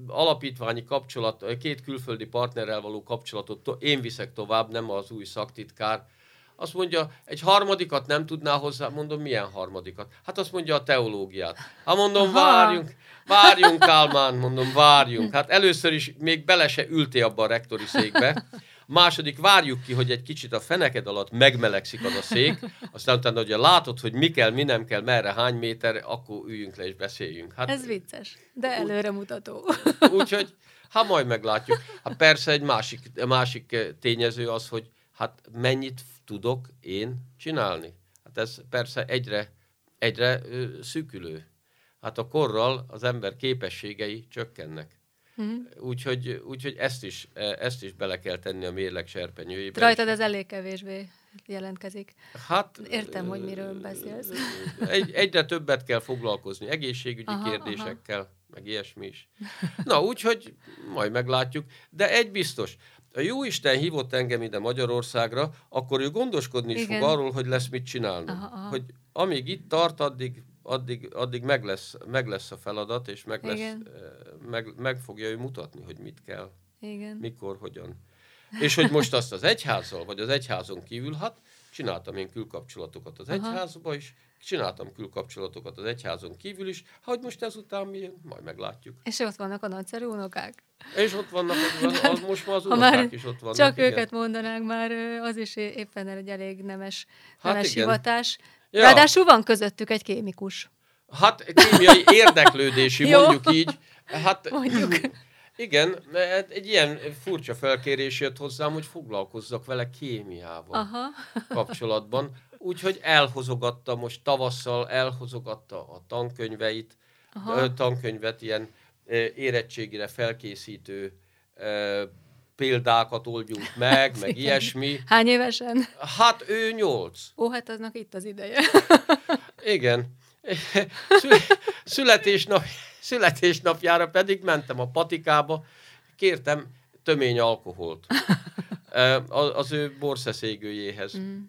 alapítványi kapcsolat, két külföldi partnerrel való kapcsolatot én viszek tovább, nem az új szaktitkár. Azt mondja, egy harmadikat nem tudná hozzá, mondom, milyen harmadikat? Hát azt mondja a teológiát. Hát mondom, Aha. várjunk, várjunk Kálmán, mondom, várjunk. Hát először is még bele se ülté abba a rektori székbe. Második, várjuk ki, hogy egy kicsit a feneked alatt megmelegszik az a szék, aztán utána, hogy látod, hogy mi kell, mi nem kell, merre, hány méter, akkor üljünk le és beszéljünk. Hát, Ez vicces, de előremutató. Úgyhogy, hát majd meglátjuk. Hát persze egy másik, másik tényező az, hogy hát mennyit tudok én csinálni. Hát ez persze egyre, egyre szűkülő. Hát a korral az ember képességei csökkennek. Mm. Úgyhogy, úgyhogy ezt, is, ezt is bele kell tenni a mérleg serpenyőjébe. Rajtad ez elég kevésbé jelentkezik. Hát, Értem, hogy miről beszélsz. Egy, egyre többet kell foglalkozni egészségügyi aha, kérdésekkel, aha. meg ilyesmi is. Na, úgyhogy majd meglátjuk. De egy biztos, a jó Isten hívott engem ide Magyarországra, akkor ő gondoskodni is Igen. fog arról, hogy lesz mit csinálni. Aha, aha. Hogy amíg itt tart, addig, addig, addig meg, lesz, meg lesz a feladat, és meg, lesz, eh, meg, meg fogja ő mutatni, hogy mit kell, Igen. mikor, hogyan. És hogy most azt az egyházzal, vagy az egyházon kívül, hát csináltam én külkapcsolatokat az Aha. egyházba is, csináltam külkapcsolatokat az egyházon kívül is, hogy most ezután mi, majd meglátjuk. És ott vannak a nagyszerű unokák? És ott vannak, az, az, most már az unokák már is ott vannak. Csak igen. őket mondanánk, már az is éppen egy elég nemes, hát nemes hát hivatás. Ja. Ráadásul van közöttük egy kémikus. Hát kémiai érdeklődési, mondjuk így. Hát, mondjuk. Igen, egy ilyen furcsa felkérés jött hozzám, hogy foglalkozzak vele kémiával Aha. kapcsolatban. Úgyhogy elhozogatta, most tavasszal elhozogatta a tankönyveit, Aha. tankönyvet, ilyen érettségire felkészítő példákat oldjunk meg, meg ilyesmi. Hány évesen? Hát ő nyolc. Ó, hát aznak itt az ideje. Igen. Születésnap, születésnapjára pedig mentem a patikába, kértem tömény alkoholt az ő borszeszégőjéhez. Mm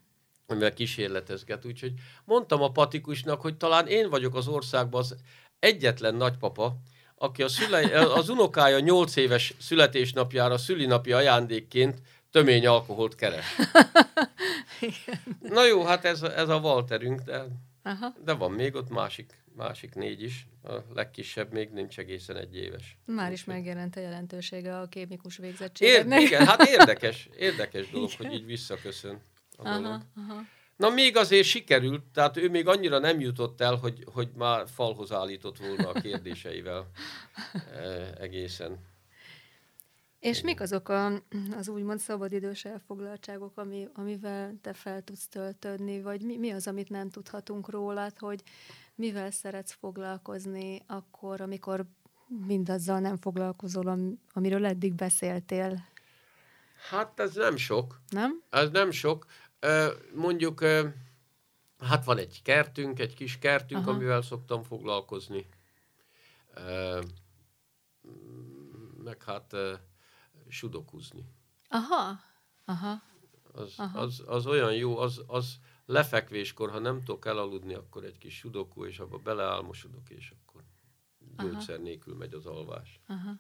amivel kísérletezget. Úgyhogy mondtam a patikusnak, hogy talán én vagyok az országban az egyetlen nagypapa, aki a szüle, az unokája 8 éves születésnapjára szülinapi ajándékként tömény alkoholt keres. Na jó, hát ez, ez a Walterünk, de, Aha. de van még ott másik, másik négy is. A legkisebb még nincs egészen egy éves. Már is megjelent a jelentősége a kémikus végzettségnek. Ér, igen, hát érdekes, érdekes dolog, igen. hogy így visszaköszön a aha, dolog. Aha. Na még azért sikerült, tehát ő még annyira nem jutott el, hogy, hogy már falhoz állított volna a kérdéseivel e, egészen. És mik azok a, az úgymond szabadidős elfoglaltságok, ami, amivel te fel tudsz töltődni, vagy mi, mi az, amit nem tudhatunk rólad, hogy mivel szeretsz foglalkozni akkor, amikor mindazzal nem foglalkozol, amiről eddig beszéltél? Hát ez nem sok. Nem? Ez nem sok. Mondjuk, hát van egy kertünk, egy kis kertünk, Aha. amivel szoktam foglalkozni. Meg hát sudokuzni. Aha, aha. Az, aha. Az, az olyan jó, az, az lefekvéskor, ha nem tudok elaludni, akkor egy kis sudokú, és abba beleálmosodok, és akkor gyógyszer nélkül megy az alvás. Aha.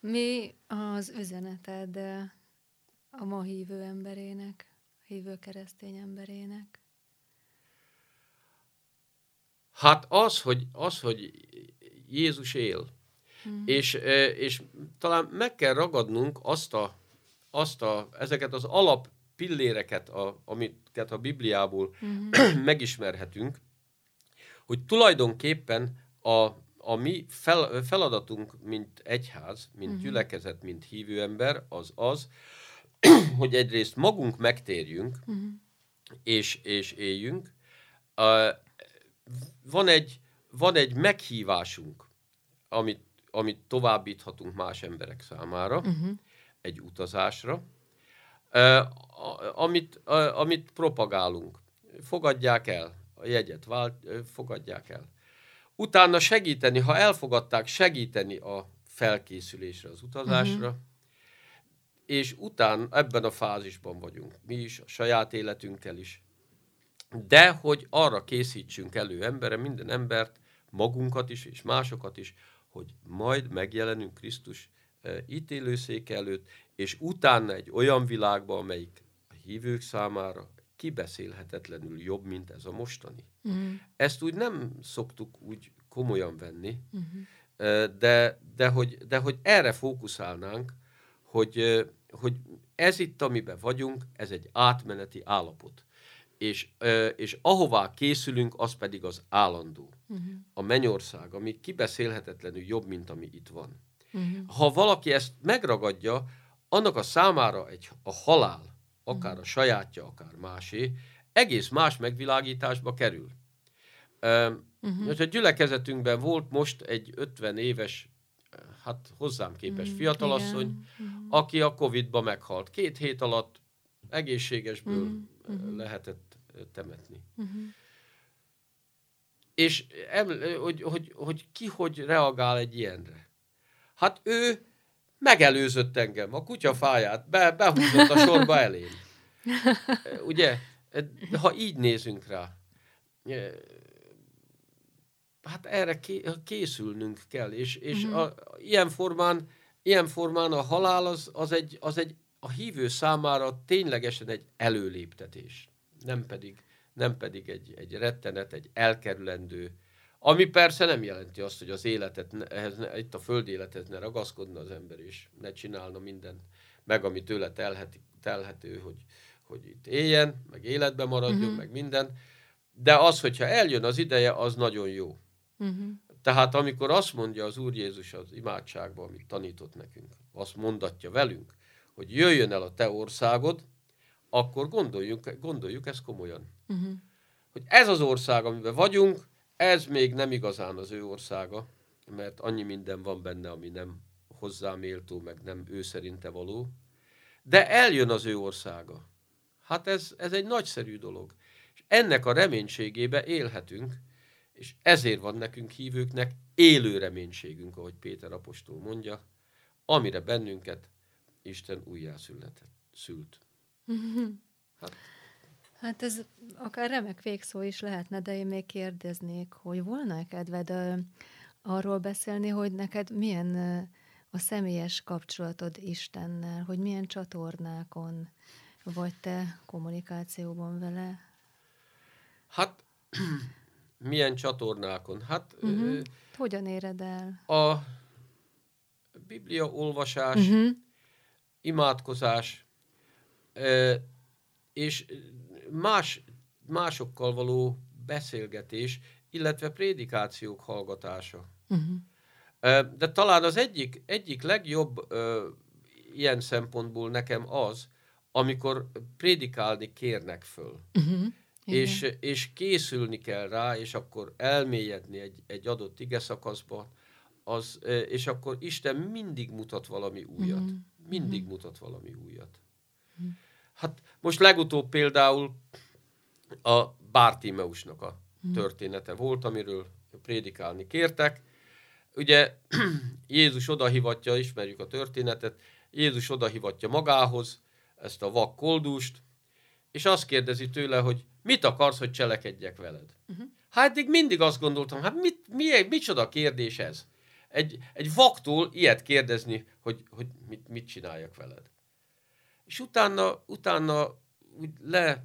Mi az üzeneted a ma hívő emberének? hívő keresztény emberének? Hát az, hogy, az, hogy Jézus él, hmm. és, és talán meg kell ragadnunk azt a, azt a, ezeket az alap pilléreket, a, amiket a Bibliából hmm. megismerhetünk, hogy tulajdonképpen a, a mi fel, feladatunk, mint egyház, mint hmm. gyülekezet, mint hívő ember, az az, hogy egyrészt magunk megtérjünk, uh-huh. és, és éljünk. Uh, van, egy, van egy meghívásunk, amit, amit továbbíthatunk más emberek számára, uh-huh. egy utazásra, amit, amit propagálunk. Fogadják el a jegyet, vált, fogadják el. Utána segíteni, ha elfogadták, segíteni a felkészülésre, az utazásra, uh-huh és után ebben a fázisban vagyunk, mi is, a saját életünkkel is. De hogy arra készítsünk elő embere, minden embert, magunkat is, és másokat is, hogy majd megjelenünk Krisztus e, ítélőszék előtt, és utána egy olyan világban, amelyik a hívők számára kibeszélhetetlenül jobb, mint ez a mostani. Uh-huh. Ezt úgy nem szoktuk úgy komolyan venni, uh-huh. de, de, hogy, de hogy erre fókuszálnánk, hogy hogy ez itt, amiben vagyunk, ez egy átmeneti állapot. És, és ahová készülünk, az pedig az állandó. Uh-huh. A mennyország, ami kibeszélhetetlenül jobb, mint ami itt van. Uh-huh. Ha valaki ezt megragadja, annak a számára egy, a halál, akár uh-huh. a sajátja, akár másé, egész más megvilágításba kerül. Uh-huh. A gyülekezetünkben volt most egy 50 éves hát hozzám képes mm, fiatalasszony, mm. aki a Covid-ba meghalt. Két hét alatt egészségesből mm. lehetett temetni. Mm. És em, hogy, hogy, hogy ki hogy reagál egy ilyenre? Hát ő megelőzött engem, a kutyafáját be, behúzott a sorba elém. Ugye, ha így nézünk rá, hát erre készülnünk kell, és, és uh-huh. a, ilyen, formán, ilyen formán a halál az, az, egy, az egy a hívő számára ténylegesen egy előléptetés, nem pedig, nem pedig egy, egy rettenet, egy elkerülendő, ami persze nem jelenti azt, hogy az életet, ehhez, itt a földi élethez ne ragaszkodna az ember, és ne csinálna minden meg, ami tőle telhet, telhető, hogy, hogy itt éljen, meg életben maradjon, uh-huh. meg minden. De az, hogyha eljön az ideje, az nagyon jó. Uh-huh. Tehát amikor azt mondja az Úr Jézus az imádságban, amit tanított nekünk, azt mondatja velünk, hogy jöjjön el a te országod, akkor gondoljuk, gondoljuk ezt komolyan. Uh-huh. Hogy ez az ország, amiben vagyunk, ez még nem igazán az ő országa, mert annyi minden van benne, ami nem hozzám éltó, meg nem ő szerinte való. De eljön az ő országa. Hát ez, ez egy nagyszerű dolog. És ennek a reménységébe élhetünk, és ezért van nekünk hívőknek élő reménységünk, ahogy Péter apostol mondja, amire bennünket Isten újjászületett, szült. Hát. Hát ez akár remek végszó is lehetne, de én még kérdeznék, hogy volna-e kedved arról beszélni, hogy neked milyen a személyes kapcsolatod Istennel, hogy milyen csatornákon vagy te kommunikációban vele? Hát, milyen csatornákon? Hát, uh-huh. ö, hogyan éred el? A Biblia olvasás, uh-huh. imádkozás, ö, és más, másokkal való beszélgetés, illetve prédikációk hallgatása. Uh-huh. De talán az egyik, egyik legjobb ö, ilyen szempontból nekem az, amikor prédikálni kérnek föl. Uh-huh. És, és készülni kell rá, és akkor elmélyedni egy, egy adott ige szakaszba, az, és akkor Isten mindig mutat valami újat. Uh-huh. Mindig uh-huh. mutat valami újat. Uh-huh. Hát most legutóbb például a Bártímeusnak a története volt, amiről prédikálni kértek, ugye Jézus odahivatja, ismerjük a történetet, Jézus odahivatja magához ezt a vak koldust, és azt kérdezi tőle, hogy mit akarsz, hogy cselekedjek veled? Uh-huh. Hát eddig mindig azt gondoltam, hát mit, mi, micsoda kérdés ez? Egy, egy vaktól ilyet kérdezni, hogy, hogy mit, mit csináljak veled. És utána, utána úgy le,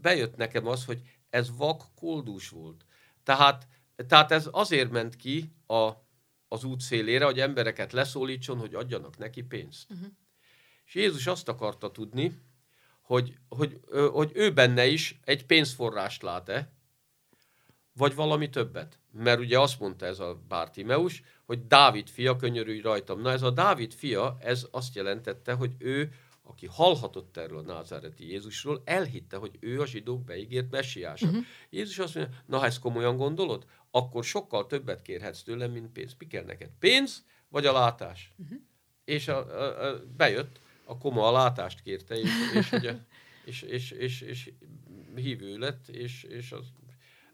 bejött nekem az, hogy ez vak koldus volt. Tehát tehát ez azért ment ki a, az út szélére, hogy embereket leszólítson, hogy adjanak neki pénzt. Uh-huh. És Jézus azt akarta tudni, hogy, hogy, hogy ő benne is egy pénzforrást lát-e, vagy valami többet. Mert ugye azt mondta ez a Bártimeus, hogy Dávid fia, könyörülj rajtam. Na ez a Dávid fia, ez azt jelentette, hogy ő aki hallhatott erről a názáreti Jézusról, elhitte, hogy ő a zsidók beígért messiása. Uh-huh. Jézus azt mondja, na ha ezt komolyan gondolod, akkor sokkal többet kérhetsz tőlem, mint pénz. Mi kell neked? Pénz, vagy a látás? Uh-huh. És a, a, a, bejött, a koma a látást kérte, és, és, ugye, és, és, és, és hívő lett, és, és az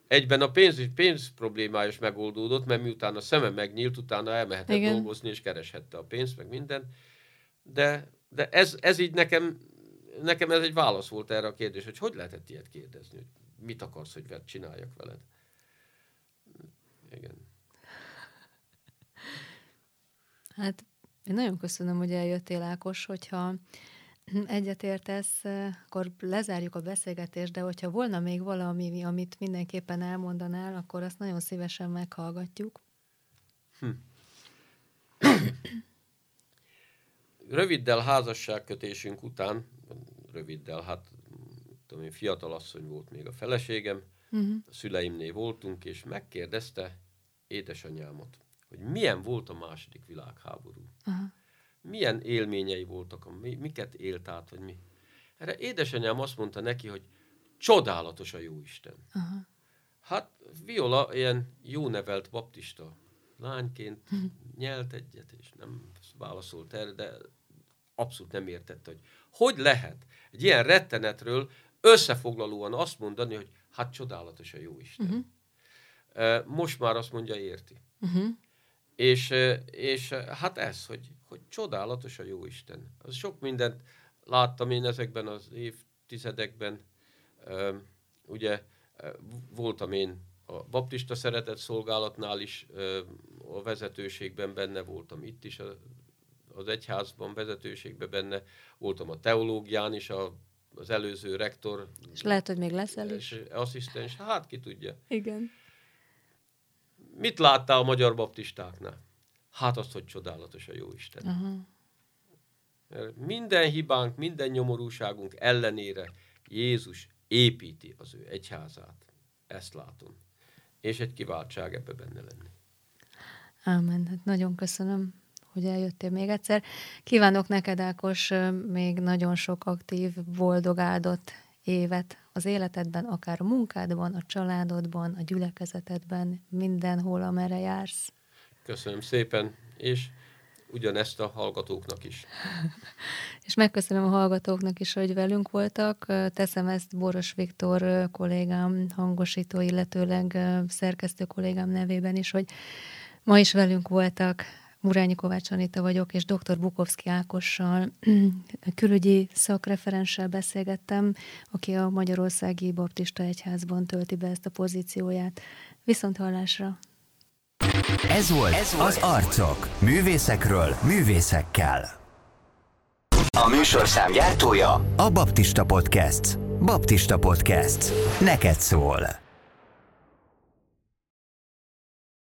egyben a pénz, pénz problémája is megoldódott, mert miután a szeme megnyílt, utána elmehetett Igen. dolgozni, és kereshette a pénzt, meg minden. De de ez, ez így nekem, nekem ez egy válasz volt erre a kérdés, hogy hogy lehetett ilyet kérdezni, hogy mit akarsz, hogy veled csináljak veled. Igen. Hát én nagyon köszönöm, hogy eljöttél, Ákos, hogyha egyetértesz, akkor lezárjuk a beszélgetést, de hogyha volna még valami, amit mindenképpen elmondanál, akkor azt nagyon szívesen meghallgatjuk. Hm röviddel házasságkötésünk után, röviddel, hát tudom én, fiatal asszony volt még a feleségem, uh-huh. a szüleimnél voltunk, és megkérdezte édesanyámat, hogy milyen volt a második világháború. Uh-huh. Milyen élményei voltak, miket élt át, vagy mi. Erre édesanyám azt mondta neki, hogy csodálatos a Jóisten. Uh-huh. Hát Viola ilyen jó nevelt baptista lányként uh-huh. nyelt egyet, és nem válaszolt erre, de abszolút nem értette, hogy hogy lehet egy ilyen rettenetről összefoglalóan azt mondani, hogy hát csodálatos a jó Isten. Uh-huh. Most már azt mondja, érti. Uh-huh. És, és hát ez, hogy, hogy csodálatos a jó Isten. Az sok mindent láttam én ezekben az évtizedekben. Ugye voltam én a baptista szeretett szolgálatnál is a vezetőségben benne voltam, itt is a az egyházban vezetőségben benne, voltam a teológián is, a, az előző rektor. És lehet, hogy még leszel is. Asszisztens, hát ki tudja. Igen. Mit láttál a magyar baptistáknál? Hát azt, hogy csodálatos a jó Isten. Uh-huh. Minden hibánk, minden nyomorúságunk ellenére Jézus építi az ő egyházát. Ezt látom. És egy kiváltság ebbe benne lenni. Ámen. Hát nagyon köszönöm hogy eljöttél még egyszer. Kívánok neked, Ákos, még nagyon sok aktív, boldog, áldott évet az életedben, akár a munkádban, a családodban, a gyülekezetedben, mindenhol, amerre jársz. Köszönöm szépen, és ugyanezt a hallgatóknak is. És megköszönöm a hallgatóknak is, hogy velünk voltak. Teszem ezt Boros Viktor kollégám, hangosító, illetőleg szerkesztő kollégám nevében is, hogy ma is velünk voltak. Murányi Kovács Anita vagyok, és dr. Bukovszki Ákossal, külügyi szakreferenssel beszélgettem, aki a Magyarországi Baptista Egyházban tölti be ezt a pozícióját. Viszont hallásra! Ez volt, Ez volt az Arcok. Művészekről, művészekkel. A műsorszám gyártója a Baptista Podcast. Baptista Podcast. Neked szól.